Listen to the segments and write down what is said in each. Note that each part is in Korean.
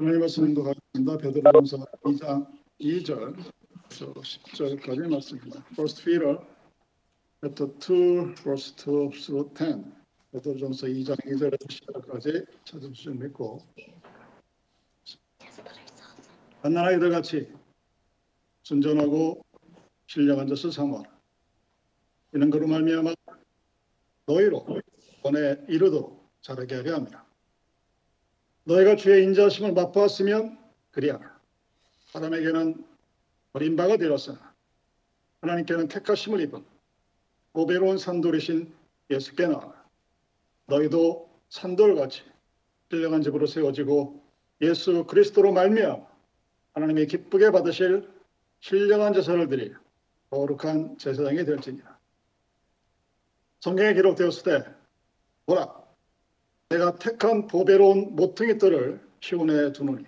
하나님 말씀도 가겠습니다. 베드로전서 2장 2절 10절까지 말씀입니다. First Peter chapter 2 verse 2 through 10 베드로전서 2장 2절에서 10절까지 찾아주시면 믿고 갓난 아이들 같이 순전하고 신령한 자을 사모하라. 이는 그로 말미암아 너희로 번에 이르도록 자라게 하려 함이라. 너희가 주의 인자심을 맛보았으면 그리하라. 사람에게는 어린 바가 되었으나 하나님께는 택하심을 입은 보배로운 산돌이신 예수께 나아라. 너희도 산돌같이 신령한 집으로 세워지고 예수 그리스도로 말미암아 하나님이 기쁘게 받으실 신령한 제사를 드리 거룩한 제사장이 될지니라. 성경에 기록되었을 때 보라 내가 택한 보배로운 모퉁이 뜰을 시온에 두노니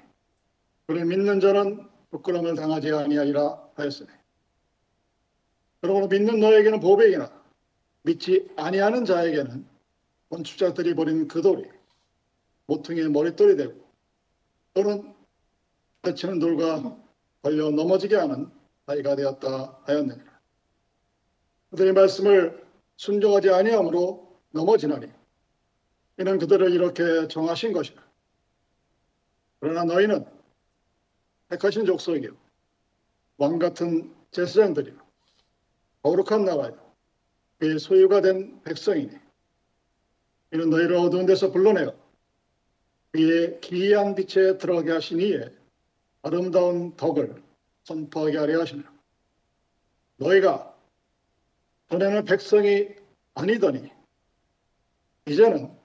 그를 믿는 자는 부끄러움을 당하지 아니하리라 하였으니 그러므로 믿는 너에게는 보배이나 믿지 아니하는 자에게는 건축자들이 버린 그 돌이 모퉁이의 머릿돌이 되고 또는 해치는 돌과 걸려 넘어지게 하는 아이가 되었다 하였느니라. 그들의 말씀을 순종하지 아니함으로 넘어지나니 이는 그들을 이렇게 정하신 것이라. 그러나 너희는 택하신 족속이요 왕 같은 제사장들이요 거룩한 나라요 그의 소유가 된 백성이니 이는 너희를 어두운 데서 불러내어 그의 기이한 빛에 들어가게 하신 이에 아름다운 덕을 선포하게 하려 하시며 너희가 전에는 백성이 아니더니 이제는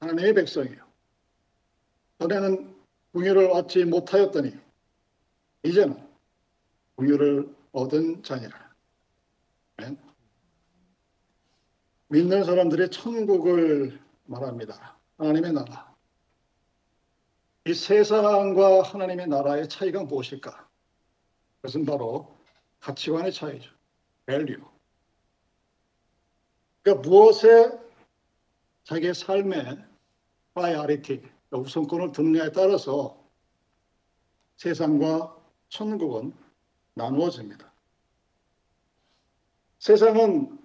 하나님의 백성이요. 전에는 궁유를 얻지 못하였더니 이제는 궁유를 얻은 자니라. 믿는 사람들의 천국을 말합니다. 하나님의 나라. 이 세상과 하나님의 나라의 차이가 무엇일까? 그것은 바로 가치관의 차이죠. Value. 그러니까 무엇에 자기의 삶의 priority, 우선권을 두느냐에 따라서 세상과 천국은 나누어집니다. 세상은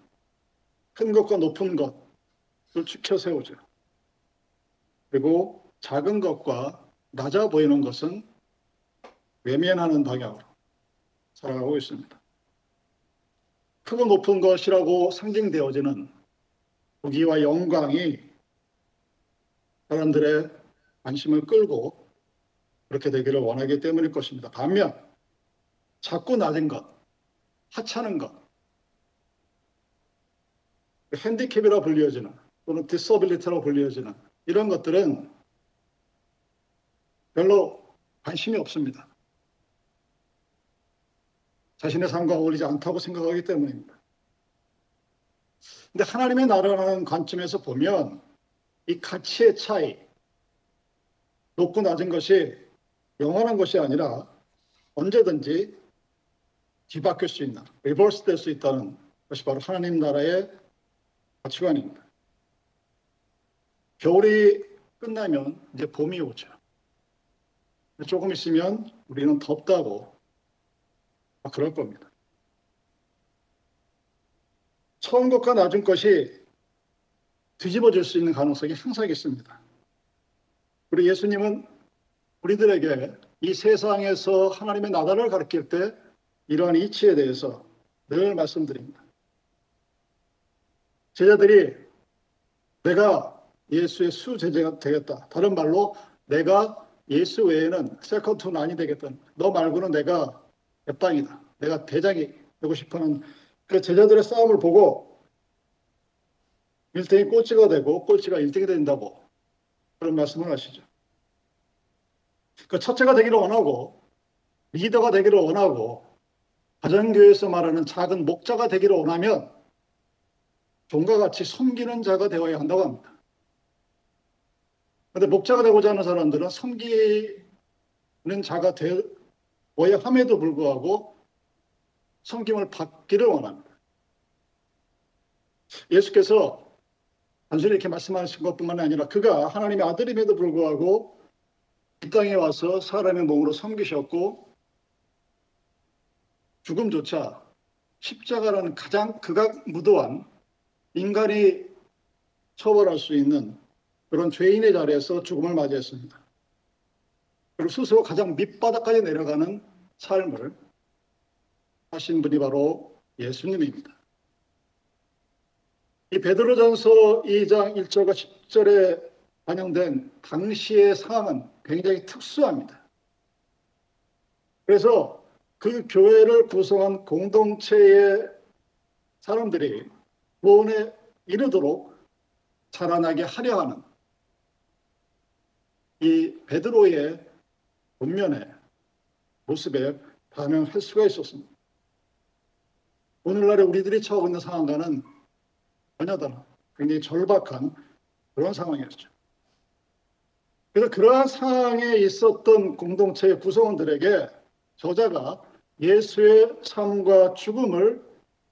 큰 것과 높은 것을 지켜 세우죠. 그리고 작은 것과 낮아 보이는 것은 외면하는 방향으로 살아가고 있습니다. 크고 높은 것이라고 상징되어지는 부귀와 영광이 사람들의 관심을 끌고 그렇게 되기를 원하기 때문일 것입니다. 반면 작고 낮은 것, 하찮은 것, 핸디캡이라 불리어지는 또는 disability라고 불리어지는 이런 것들은 별로 관심이 없습니다. 자신의 삶과 어울리지 않다고 생각하기 때문입니다. 근데 하나님의 나라라는 관점에서 보면 이 가치의 차이, 높고 낮은 것이 영원한 것이 아니라 언제든지 뒤바뀔 수 있는, reverse 될 수 있다는 것이 바로 하나님 나라의 가치관입니다. 겨울이 끝나면 이제 봄이 오죠. 조금 있으면 우리는 덥다고 그럴 겁니다. 처음 것과 낮은 것이 뒤집어질 수 있는 가능성이 항상 있습니다. 우리 예수님은 우리들에게 이 세상에서 하나님의 나라를 가르칠 때 이러한 이치에 대해서 늘 말씀드립니다. 제자들이 내가 예수의 수제자가 되겠다. 다른 말로 내가 예수 외에는 second to는 아니 되겠다. 너 말고는 내가 옆방이다. 내가 대장이 되고 싶어하는 그 제자들의 싸움을 보고 1등이 꼴찌가 되고 꼴찌가 1등이 된다고 그런 말씀을 하시죠. 그 첫째가 되기를 원하고 리더가 되기를 원하고 가정교회에서 말하는 작은 목자가 되기를 원하면 종과 같이 섬기는 자가 되어야 한다고 합니다. 그런데 목자가 되고자 하는 사람들은 섬기는 자가 되어야 함에도 불구하고 섬김을 받기를 원합니다. 예수께서 단순히 이렇게 말씀하신 것뿐만 아니라 그가 하나님의 아들임에도 불구하고 이 땅에 와서 사람의 몸으로 섬기셨고 죽음조차 십자가라는 가장 극악무도한 인간이 처벌할 수 있는 그런 죄인의 자리에서 죽음을 맞이했습니다. 그리고 스스로 가장 밑바닥까지 내려가는 삶을 하신 분이 바로 예수님입니다. 이 베드로전서 2장 1절과 10절에 반영된 당시의 상황은 굉장히 특수합니다. 그래서 그 교회를 구성한 공동체의 사람들이 구원에 이르도록 자라나게 하려 하는 이 베드로의 본면의 모습에 반응할 수가 있었습니다. 오늘날의 우리들이 처하고 있는 상황과는 전혀 다른 굉장히 절박한 그런 상황이었죠. 그래서 그러한 상황에 있었던 공동체의 구성원들에게 저자가 예수의 삶과 죽음을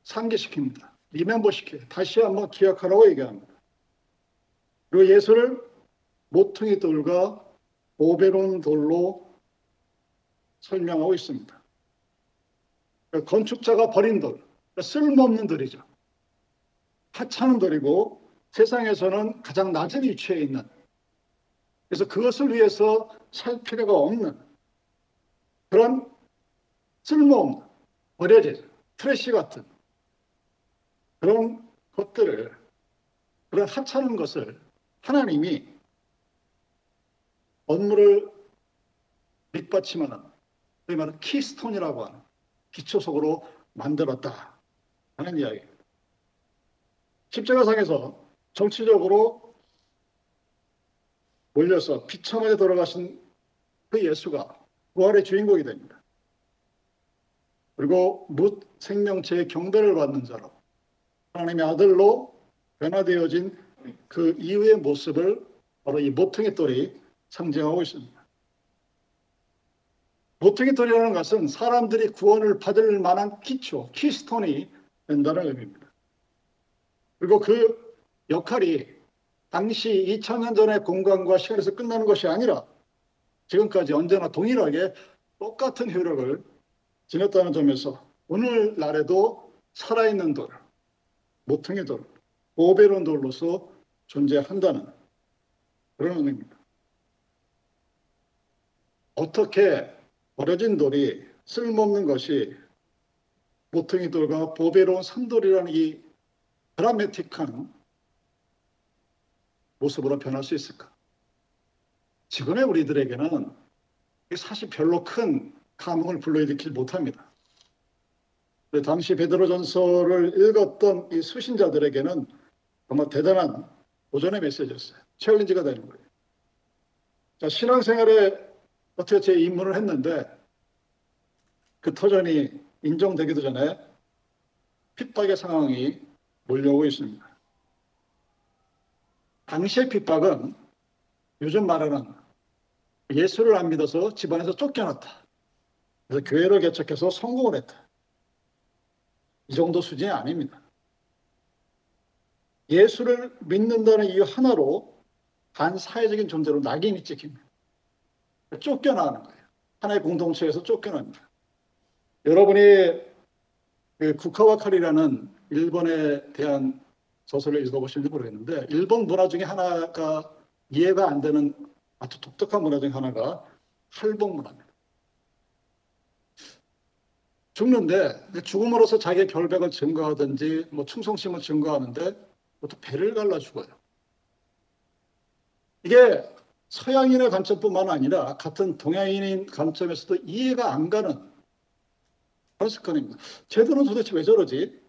상기시킵니다. 리멤버시켜 다시 한번 기억하라고 얘기합니다. 그리고 예수를 모퉁이 돌과 오베론 돌로 설명하고 있습니다. 건축자가 버린 돌, 쓸모없는 돌이죠. 하찮은 돌이고 세상에서는 가장 낮은 위치에 있는 그래서 그것을 위해서 살 필요가 없는 그런 쓸모없는 버려진 trash 같은 그런 것들을 그런 하찮은 것을 하나님이 업무를 밑받침하는 소위 말하는 keystone이라고 하는 기초석으로 만들었다 하는 이야기입니다. 십자가상에서 정치적으로 몰려서 비참하게 돌아가신 그 예수가 부활의 주인공이 됩니다. 그리고 묻 생명체의 경배를 받는 자로 하나님의 아들로 변화되어진 그 이후의 모습을 바로 이 모퉁이 돌이 상징하고 있습니다. 모퉁이 돌이라는 것은 사람들이 구원을 받을 만한 기초, 키스톤이 된다는 의미입니다. 그리고 그 역할이 당시 2000년 전의 공간과 시간에서 끝나는 것이 아니라 지금까지 언제나 동일하게 똑같은 효력을 지녔다는 점에서 오늘날에도 살아있는 돌, 모퉁이 돌, 오베론 돌로서 존재한다는 그런 의미입니다. 어떻게 버려진 돌이 쓸모없는 것이 모퉁이 돌과 보배로운 산돌이라는 이 드라마틱한 모습으로 변할 수 있을까? 지금의 우리들에게는 사실 별로 큰 감흥을 불러일으키지 못합니다. 당시 베드로전서를 읽었던 이 수신자들에게는 정말 대단한 도전의 메시지였어요. 챌린지가 되는 거예요. 자, 신앙생활에 어떻게 제 입문을 했는데 그 터전이 인정되기도 전에 핍박의 상황이 몰려오고 있습니다. 당시의 핍박은 요즘 말하는 예수를 안 믿어서 집안에서 쫓겨났다. 그래서 교회를 개척해서 성공을 했다. 이 정도 수준이 아닙니다. 예수를 믿는다는 이유 하나로 반 사회적인 존재로 낙인이 찍힙니다. 쫓겨나는 거예요. 하나의 공동체에서 쫓겨납니다. 여러분이 그 국화와 칼이라는 일본에 대한 소설을 읽어보시는지 모르겠는데 일본 문화 중에 하나가 이해가 안 되는 아주 독특한 문화 중에 하나가 할복 문화입니다. 죽는데 죽음으로써 자기의 결백을 증거하든지 뭐 충성심을 증거하는데 또 배를 갈라 죽어요. 이게 서양인의 관점뿐만 아니라 같은 동양인인 관점에서도 이해가 안 가는 그런 습관입니다. 제도는 도대체 왜 저러지?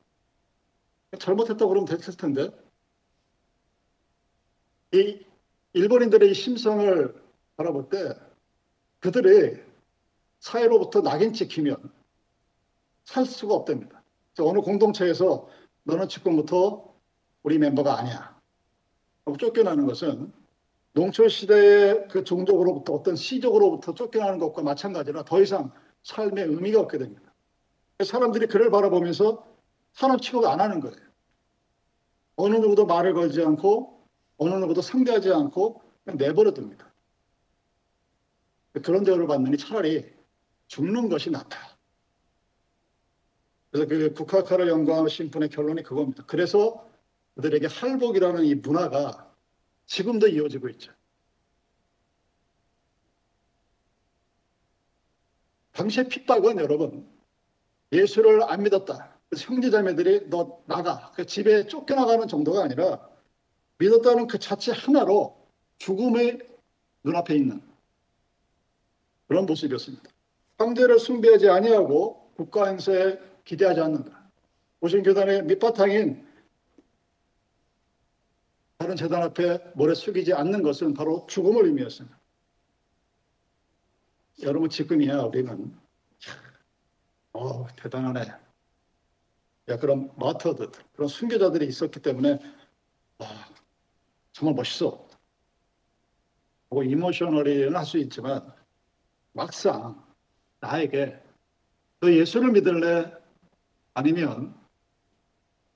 잘못했다고 그러면 됐을 텐데. 이 일본인들의 이 심성을 바라볼 때 그들이 사회로부터 낙인 찍히면 살 수가 없답니다. 어느 공동체에서 너는 지금부터 우리 멤버가 아니야. 쫓겨나는 것은 농촌 시대의 그 종족으로부터 어떤 시족으로부터 쫓겨나는 것과 마찬가지라 더 이상 삶의 의미가 없게 됩니다. 사람들이 그를 바라보면서 산업 취급 안 하는 거예요. 어느 누구도 말을 걸지 않고 어느 누구도 상대하지 않고 그냥 내버려 둡니다. 그런 대우를 받느니 차라리 죽는 것이 낫다. 그래서 그 국학화를 연구하신 분의 결론이 그겁니다. 그래서 그들에게 할복이라는 이 문화가 지금도 이어지고 있죠. 당시의 핍박은 여러분 예수를 안 믿었다. 형제자매들이 너 나가. 그 집에 쫓겨나가는 정도가 아니라 믿었다는 그 자체 하나로 죽음의 눈앞에 있는 그런 모습이었습니다. 황제를 숭배하지 아니하고 국가 행사에 기대하지 않는다. 오신 교단의 밑바탕인 다른 재단 앞에 모래 숙이지 않는 것은 바로 죽음을 의미했습니다. 여러분 지금이야 우리는 어 대단하네. 야 그런 마터들 그런 순교자들이 있었기 때문에 와, 정말 멋있어. 뭐 이모셔널리는 할 수 있지만 막상 나에게 너 예수를 믿을래? 아니면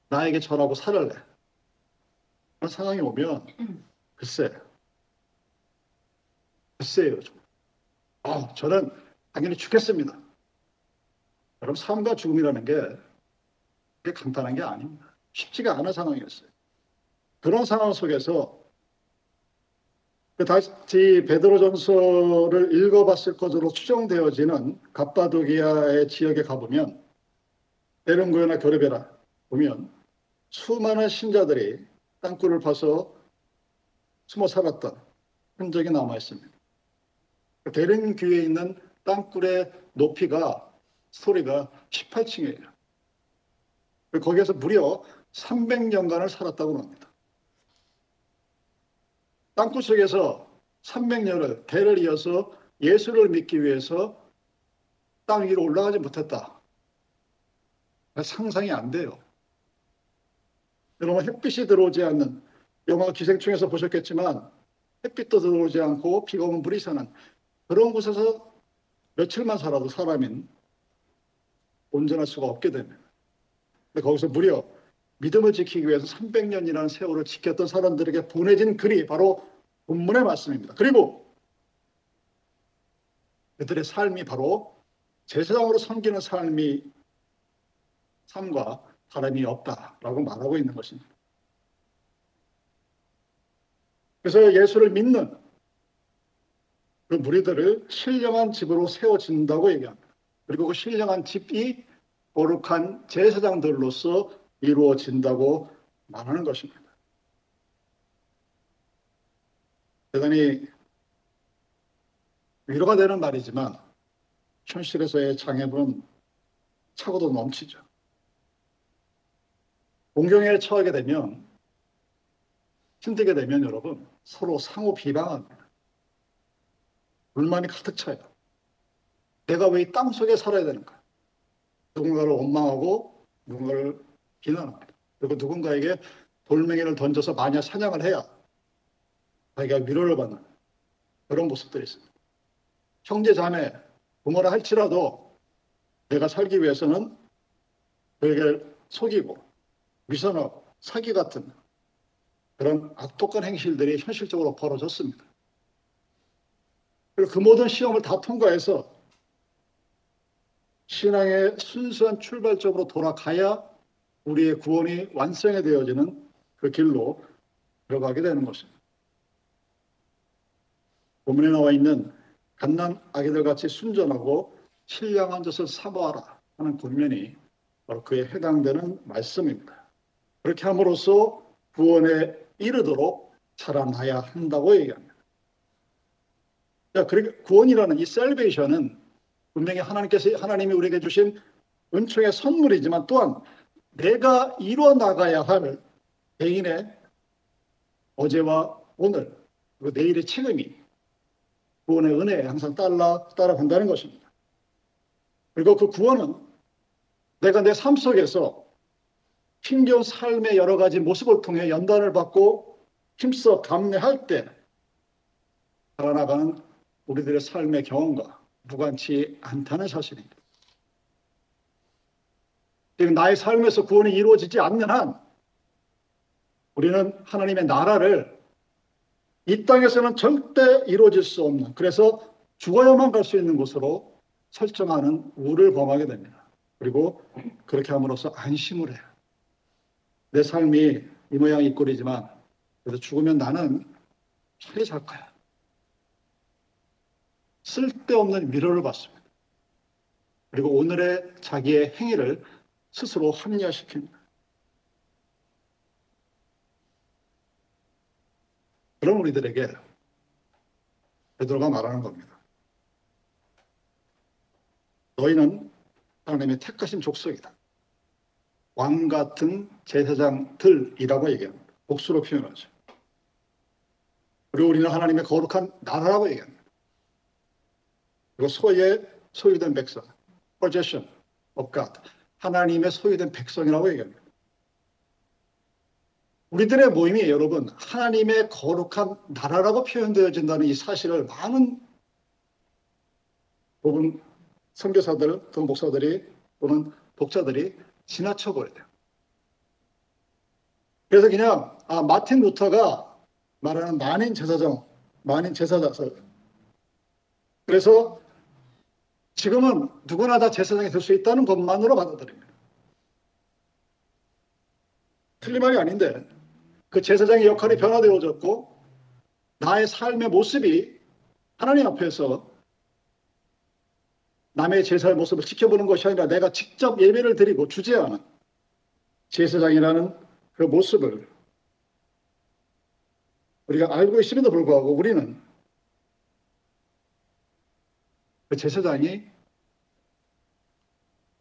나에게 절하고 살을래? 그런 상황이 오면 글쎄 글쎄요. 아, 저는 당연히 죽겠습니다. 여러분 삶과 죽음이라는 게 그게 간단한 게 아닙니다. 쉽지가 않은 상황이었어요. 그런 상황 속에서 그 다시 베드로전서를 읽어봤을 것으로 추정되어지는 갑바도기아의 지역에 가보면 에른고요나 교르베라 보면 수많은 신자들이 땅굴을 파서 숨어 살았던 흔적이 남아 있습니다. 대릉교에 있는 땅굴의 높이가 소리가 18층이에요. 거기에서 무려 300년간을 살았다고 합니다. 땅굴 속에서 300년을 대를 이어서 예수를 믿기 위해서 땅 위로 올라가지 못했다. 상상이 안 돼요. 여러분 햇빛이 들어오지 않는 영화 기생충에서 보셨겠지만 햇빛도 들어오지 않고 비가 오면 물이 새는 그런 곳에서 며칠만 살아도 사람인 온전할 수가 없게 됩니다. 근데 거기서 무려 믿음을 지키기 위해서 300년이라는 세월을 지켰던 사람들에게 보내진 글이 바로 본문의 말씀입니다. 그리고 그들의 삶이 바로 제사장으로 섬기는 삶이 삶과 다름이 없다라고 말하고 있는 것입니다. 그래서 예수를 믿는 그 무리들을 신령한 집으로 세워진다고 얘기합니다. 그리고 그 신령한 집이 거룩한 제사장들로서 이루어진다고 말하는 것입니다. 대단히 위로가 되는 말이지만 현실에서의 장애물은 차고도 넘치죠. 공경에 처하게 되면 힘들게 되면 여러분 서로 상호 비방합니다. 불만이 가득 차요. 내가 왜 이 땅 속에 살아야 되는가? 누군가를 원망하고 누군가를 비난합니다. 그리고 누군가에게 돌멩이를 던져서 마녀 사냥을 해야 자기가 위로를 받는 그런 모습들이 있습니다. 형제 자매 부모라 할지라도 내가 살기 위해서는 그에게 속이고 위선하고 사기 같은 그런 악독한 행실들이 현실적으로 벌어졌습니다. 그리고 그 모든 시험을 다 통과해서 신앙의 순수한 출발점으로 돌아가야 우리의 구원이 완성이 되어지는 그 길로 들어가게 되는 것입니다. 본문에 나와 있는 갓난 아기들 같이 순전하고 신령한 것을 사모하라 하는 권면이 바로 그에 해당되는 말씀입니다. 그렇게 함으로써 구원에 이르도록 자라나야 한다고 얘기합니다. 자, 그러니까 구원이라는 이 셀베이션은 분명히 하나님께서 하나님이 우리에게 주신 은총의 선물이지만 또한 내가 이루어 나가야 할 개인의 어제와 오늘 그리고 내일의 책임이 구원의 은혜에 항상 따라 따라간다는 것입니다. 그리고 그 구원은 내가 내 삶 속에서 힘겨운 삶의 여러 가지 모습을 통해 연단을 받고 힘써 감내할 때 살아나가는 우리들의 삶의 경험과 무관치 않다는 사실입니다. 지금 나의 삶에서 구원이 이루어지지 않는 한 우리는 하나님의 나라를 이 땅에서는 절대 이루어질 수 없는 그래서 죽어야만 갈 수 있는 곳으로 설정하는 우를 범하게 됩니다. 그리고 그렇게 함으로써 안심을 해요. 내 삶이 이 모양 이 꼴이지만 그래도 죽으면 나는 살이 잘 거야. 쓸데없는 위로를 받습니다. 그리고 오늘의 자기의 행위를 스스로 합리화시킵니다. 그런 우리들에게 베드로가 말하는 겁니다. 너희는 하나님의 택하신 족속이다. 왕 같은 제사장들이라고 얘기합니다. 복수로 표현하죠. 그리고 우리는 하나님의 거룩한 나라라고 얘기합니다. 그리고 소의 소유된 백성, possession of God, 하나님의 소유된 백성이라고 얘기합니다. 우리들의 모임이 여러분 하나님의 거룩한 나라라고 표현되어진다는 이 사실을 많은 부분 선교사들 또는 목사들이 또는 독자들이 지나쳐 버려요. 그래서 그냥 아 마틴 루터가 말하는 만인 제사장, 만인 제사자서 그래서 지금은 누구나 다 제사장이 될 수 있다는 것만으로 받아들입니다. 틀린 말이 아닌데 그 제사장의 역할이 변화되어졌고 나의 삶의 모습이 하나님 앞에서 남의 제사의 모습을 지켜보는 것이 아니라 내가 직접 예배를 드리고 주재하는 제사장이라는 그 모습을 우리가 알고 있음에도 불구하고 우리는 그 제사장이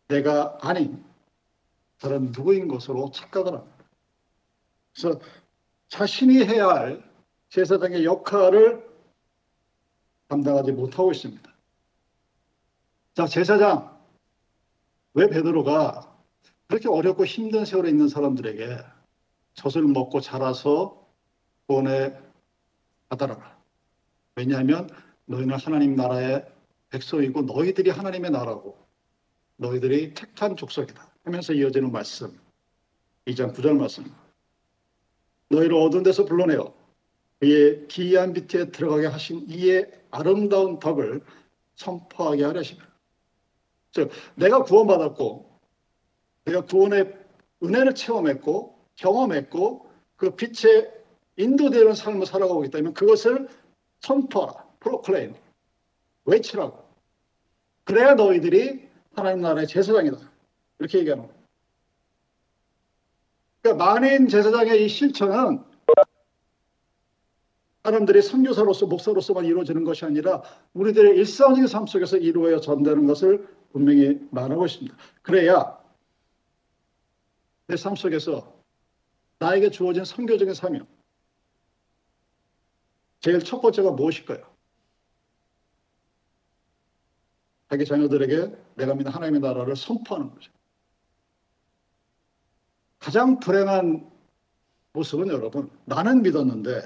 내가 아닌 다른 누구인 것으로 착각을 합니다. 그래서 자신이 해야 할 제사장의 역할을 감당하지 못하고 있습니다. 자, 제사장. 왜 베드로가 그렇게 어렵고 힘든 세월에 있는 사람들에게 젖을 먹고 자라서 구원에 받아라. 왜냐하면 너희는 하나님 나라의 백성이고 너희들이 하나님의 나라고 너희들이 택한 족속이다. 하면서 이어지는 말씀. 2장 9절 말씀. 너희를 어두운 데서 불러내어 그의 기이한 빛에 들어가게 하신 이의 아름다운 덕을 선포하게 하려십니다. 즉 내가 구원받았고 내가 구원의 은혜를 체험했고 경험했고 그 빛에 인도되는 삶을 살아가고 있다면 그것을 선포하라. 프로클레임. 외치라고. 그래야 너희들이 하나님 나라의 제사장이다. 이렇게 얘기하는 거예요. 그러니까 만인 제사장의 이 실천은 사람들이 선교사로서 목사로서만 이루어지는 것이 아니라 우리들의 일상적인 삶 속에서 이루어져 전되는 것을 분명히 말하고 있습니다. 그래야 내 삶 속에서 나에게 주어진 선교적인 사명 제일 첫 번째가 무엇일까요? 자기 자녀들에게 내가 믿는 하나님의 나라를 선포하는 거죠. 가장 불행한 모습은 여러분 나는 믿었는데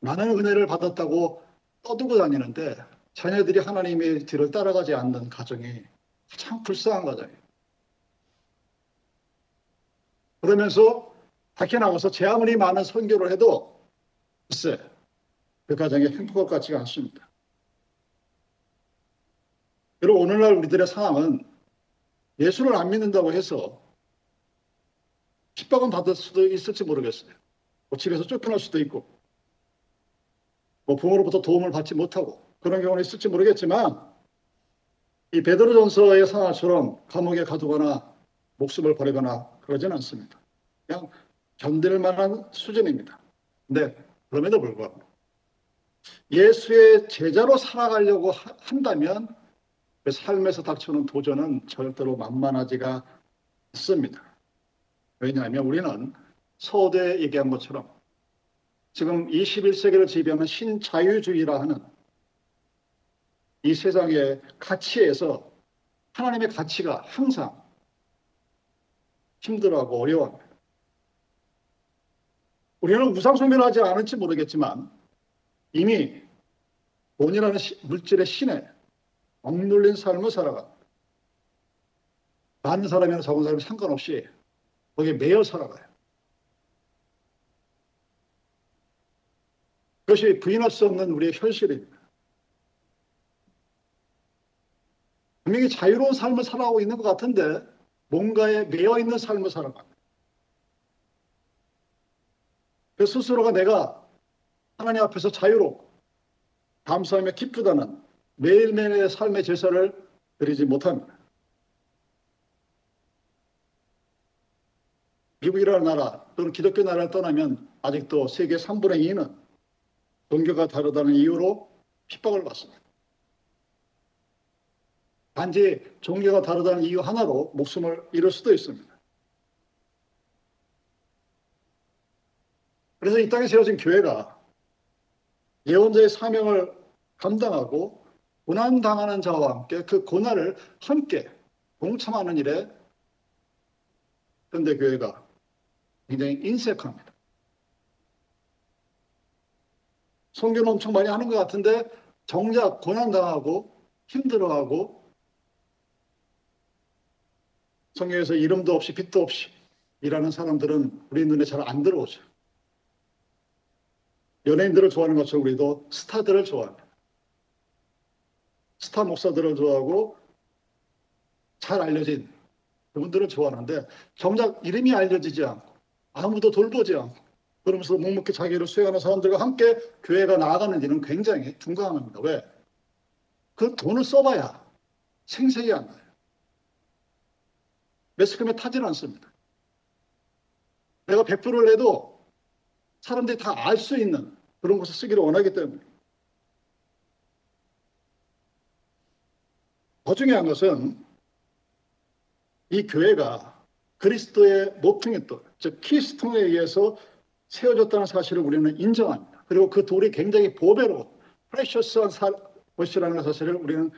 나는 은혜를 받았다고 떠들고 다니는데 자녀들이 하나님의 뒤를 따라가지 않는 가정이 참 불쌍한 가정이에요. 그러면서 밖에 나가서 제 아무리 많은 선교를 해도 글쎄 그 가정이 행복할 것 같지가 않습니다. 그리고 오늘날 우리들의 상황은 예수를 안 믿는다고 해서 핍박은 받을 수도 있을지 모르겠어요. 뭐 집에서 쫓겨날 수도 있고 뭐 부모로부터 도움을 받지 못하고 그런 경우는 있을지 모르겠지만 이 베드로전서의 상황처럼 감옥에 가두거나 목숨을 버리거나 그러진 않습니다. 그냥 견딜 만한 수준입니다. 근데 그럼에도 불구하고 예수의 제자로 살아가려고 한다면 그 삶에서 닥쳐오는 도전은 절대로 만만하지가 않습니다. 왜냐하면 우리는 서대 얘기한 것처럼 지금 21세기를 지배하는 신자유주의라 하는 이 세상의 가치에서 하나님의 가치가 항상 힘들어하고 어려워합니다. 우리는 우상숭배를 하지 않을지 모르겠지만 이미 돈이라는 물질의 신에 억눌린 삶을 살아갑니다. 많은 사람이나 적은 사람이 상관없이 거기에 매여 살아가요. 그것이 부인할 수 없는 우리의 현실입니다. 분명히 자유로운 삶을 살아가고 있는 것 같은데 뭔가에 매여 있는 삶을 살아갑니다. 그 스스로가 내가 하나님 앞에서 자유롭고 감사하며 기쁘다는 매일매일의 삶의 제사를 드리지 못합니다. 미국이라는 나라 또는 기독교 나라를 떠나면 아직도 세계 3분의 2는 종교가 다르다는 이유로 핍박을 받습니다. 단지 종교가 다르다는 이유 하나로 목숨을 잃을 수도 있습니다. 그래서 이 땅에 세워진 교회가 예언자의 사명을 감당하고 고난 당하는 자와 함께 그 고난을 함께 동참하는 일에 현대 교회가 굉장히 인색합니다. 성교는 엄청 많이 하는 것 같은데 정작 고난 당하고 힘들어하고 성경에서 이름도 없이 빛도 없이 일하는 사람들은 우리 눈에 잘 안 들어오죠. 연예인들을 좋아하는 것처럼 우리도 스타들을 좋아합니다. 스타 목사들을 좋아하고 잘 알려진 그분들을 좋아하는데 정작 이름이 알려지지 않고 아무도 돌보지 않고 그러면서 묵묵히 자기를 수행하는 사람들과 함께 교회가 나아가는 일은 굉장히 중강합니다. 왜? 그 돈을 써봐야 생색이 안 나요. 매스컴에 타질 않습니다. 내가 100%를 내도 사람들이 다 알 수 있는 그런 것을 쓰기를 원하기 때문에. 더 중요한 것은 이 교회가 그리스도의 모퉁이 돌, 즉 키스톤에 의해서 세워졌다는 사실을 우리는 인정합니다. 그리고 그 돌이 굉장히 보배로 프레셔스한 것이라는 사실을 우리는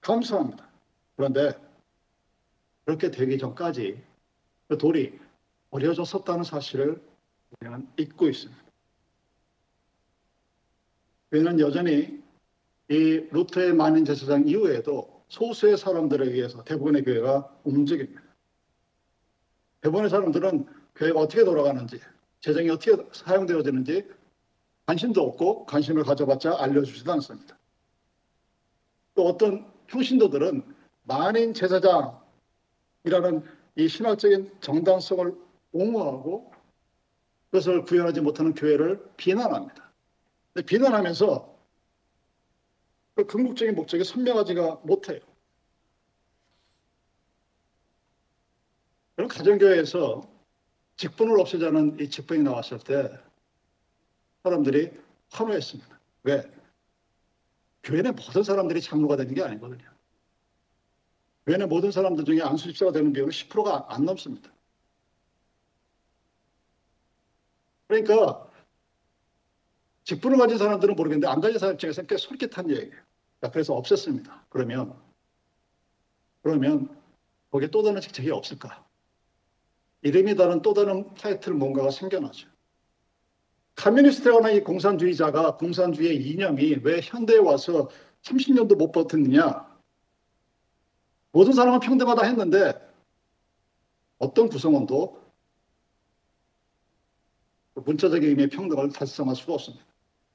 감사합니다. 그런데 그렇게 되기 전까지 그 돌이 버려졌었다는 사실을 우리는 잊고 있습니다. 교회는 여전히 이 루터의 만인 제사장 이후에도 소수의 사람들에 의해서 대부분의 교회가 움직입니다. 대부분의 사람들은 교회가 어떻게 돌아가는지, 재정이 어떻게 사용되어지는지 관심도 없고 관심을 가져봤자 알려주지도 않습니다. 또 어떤 평신도들은 만인 제사장이라는 이 신학적인 정당성을 옹호하고 그것을 구현하지 못하는 교회를 비난합니다. 비난하면서 그 궁극적인 목적이 선명하지가 못해요. 그럼 가정교회에서 직분을 없애자는 이 직분이 나왔을 때 사람들이 환호했습니다. 왜? 교회는 모든 사람들이 장로가 되는 게 아니거든요. 교회는 모든 사람들 중에 안수집사가 되는 비율은 10%가 안 넘습니다. 그러니까 직분을 가진 사람들은 모르겠는데 안 가진 사람 입장에서는 꽤 솔깃한 얘기예요. 그래서 없앴습니다. 그러면 그러면 거기에 또 다른 직책이 없을까? 이름이 다른 또 다른 타이틀 뭔가가 생겨나죠. communist라는 이 공산주의자가 공산주의의 이념이 왜 현대에 와서 30년도 못 버텼느냐? 모든 사람은 평등하다 했는데 어떤 구성원도 문자적인 의미의 평등을 달성할 수가 없습니다.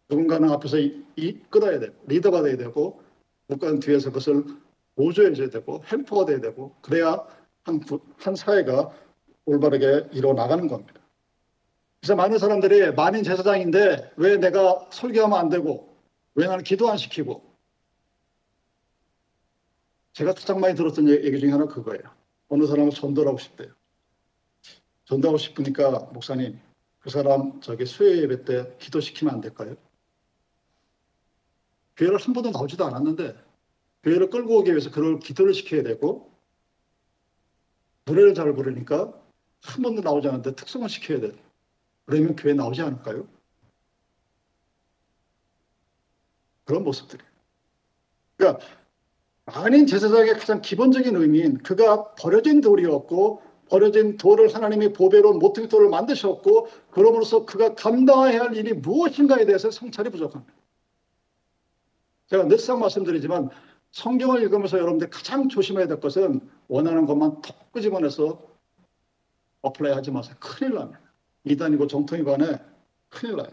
누군가는 앞에서 이끌어야 되고 리더가 돼야 되고 누군가는 뒤에서 그것을 보조해 줘야 되고 헬퍼가 돼야 되고 그래야 한, 한 사회가 올바르게 일어나가는 겁니다. 그래서 많은 사람들이 만인 제사장인데 왜 내가 설교하면 안 되고 왜 나는 기도 안 시키고 제가 가장 많이 들었던 얘기 중에 하나 그거예요. 어느 사람은 전도를 하고 싶대요. 전도하고 싶으니까 목사님 그 사람 저기 수요 예배 때 기도시키면 안 될까요? 교회를 한 번도 나오지도 않았는데 교회를 끌고 오기 위해서 그걸 기도를 시켜야 되고 노래를 잘 부르니까 한 번도 나오지 않았는데 특성을 시켜야 돼. 그러면 교회 나오지 않을까요? 그런 모습들이. 그러니까 아닌 제사장의 가장 기본적인 의미인 그가 버려진 돌이었고 버려진 돌을 하나님이 보배로 모퉁이 돌을 만드셨고 그러므로서 그가 감당해야 할 일이 무엇인가에 대해서 성찰이 부족합니다. 제가 늘상 말씀드리지만 성경을 읽으면서 여러분들 가장 조심해야 될 것은 원하는 것만 톡 끄집어내서 apply 하지 마세요. 큰일 납니다. 이단이고 정통이고 안에 큰일 나요.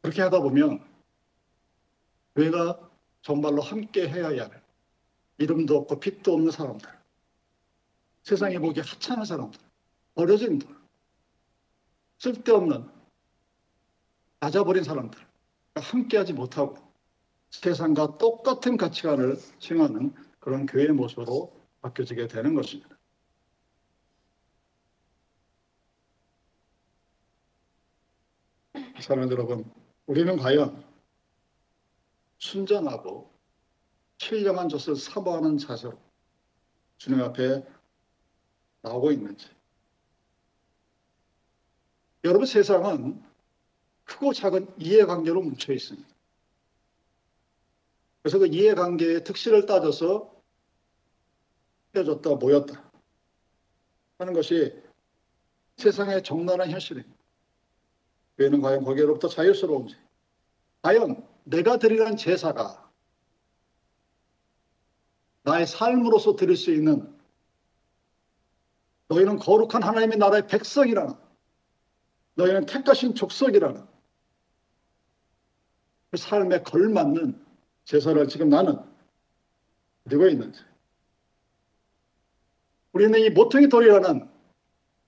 그렇게 하다 보면 교회가 정말로 함께 해야 할 이름도 없고 빛도 없는 사람들, 세상에 보기 하찮은 사람들, 버려진 들, 쓸데없는 낮아버린 사람들, 함께하지 못하고 세상과 똑같은 가치관을 수행하는 그런 교회의 모습으로 바뀌어지게 되는 것입니다. 사랑하는 여러분, 우리는 과연 순전하고 신령한 것을 사모하는 자세로 주님 앞에 나오고 있는지. 여러분 세상은 크고 작은 이해관계로 뭉쳐 있습니다. 그래서 그 이해관계의 특실을 따져서 헤어졌다 모였다 하는 것이 세상의 정난한 현실입니다. 교회는 과연 거기로부터 자유스러운지 과연 내가 드리는 제사가 나의 삶으로서 드릴 수 있는 너희는 거룩한 하나님의 나라의 백성이라는 너희는 택하신 족속이라는 그 삶에 걸맞는 제사를 지금 나는 드리고 있는지. 우리는 이 모퉁이 돌이라는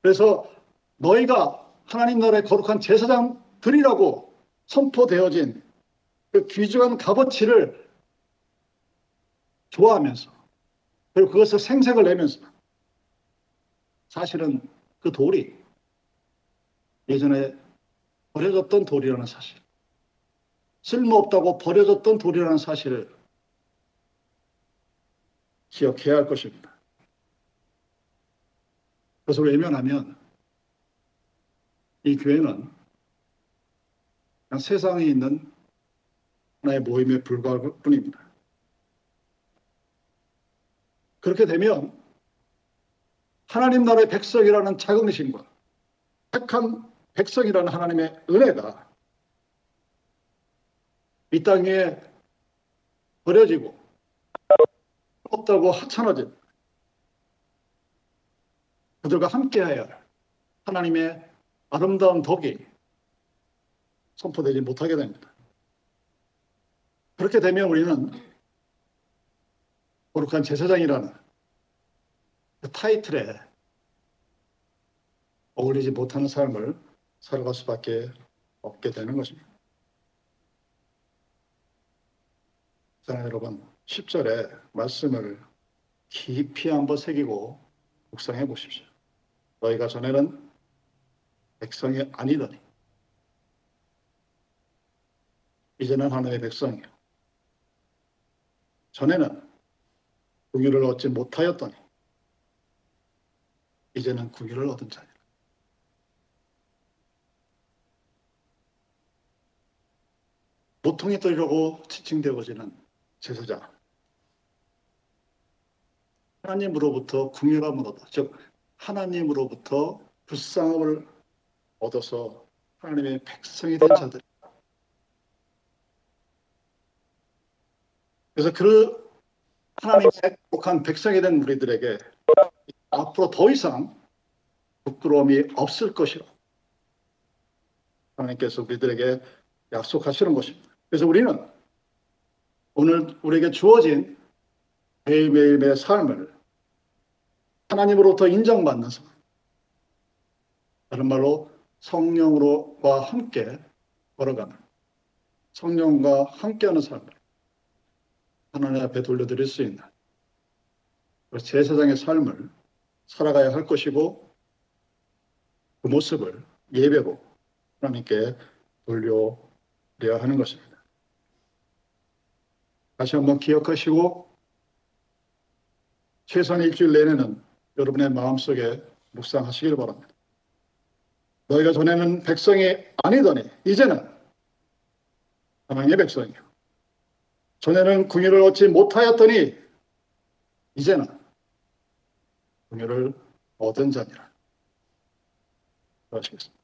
그래서 너희가 하나님 나라의 거룩한 제사장들이라고 선포되어진 그 귀중한 값어치를 좋아하면서 그리고 그것을 생색을 내면서 사실은 그 돌이 예전에 버려졌던 돌이라는 사실 쓸모없다고 버려졌던 돌이라는 사실을 기억해야 할 것입니다. 그것을 외면하면 이 교회는 세상에 있는 하나의 모임에 불과할 뿐입니다. 그렇게 되면 하나님 나라의 백성이라는 자긍심과 택한 백성이라는 하나님의 은혜가 이땅 위에 버려지고 없다고 하찮아진 그들과 할 하나님의 아름다운 덕이 선포되지 못하게 됩니다. 그렇게 되면 우리는 거룩한 제사장이라는 그 타이틀에 어울리지 못하는 삶을 살아갈 수밖에 없게 되는 것입니다. 사랑 여러분, 10절에 말씀을 깊이 한번 새기고 묵상해 보십시오. 너희가 전에는 백성이 아니더니 이제는 하나님의 백성이요. 전에는 궁유를 얻지 못하였더니 이제는 궁유를 얻은 자니라. 모퉁이 떨려고 지칭되어지는 제사장. 하나님으로부터 궁유함을 얻어, 즉 하나님으로부터 불쌍함을 얻어서 하나님의 백성이 된 자들. 그래서 그 하나님의 행복한 백성이 된 우리들에게 앞으로 더 이상 부끄러움이 없을 것이라 하나님께서 우리들에게 약속하시는 것입니다. 그래서 우리는 오늘 우리에게 주어진 매일매일의 삶을 하나님으로부터 인정받는 삶, 다른 말로 성령으로와 함께 걸어가는 성령과 함께하는 삶을 하나님 앞에 돌려드릴 수 있는 제사장의 삶을 살아가야 할 것이고 그 모습을 예배로 하나님께 돌려드려야 하는 것입니다. 다시 한번 기억하시고 최소한 일주일 내내는 여러분의 마음속에 묵상하시길 바랍니다. 너희가 전에는 백성이 아니더니 이제는 하나님의 백성이요. 전에는 궁유를 얻지 못하였더니 이제는 궁유를 얻은 자니라. 하시겠습니다.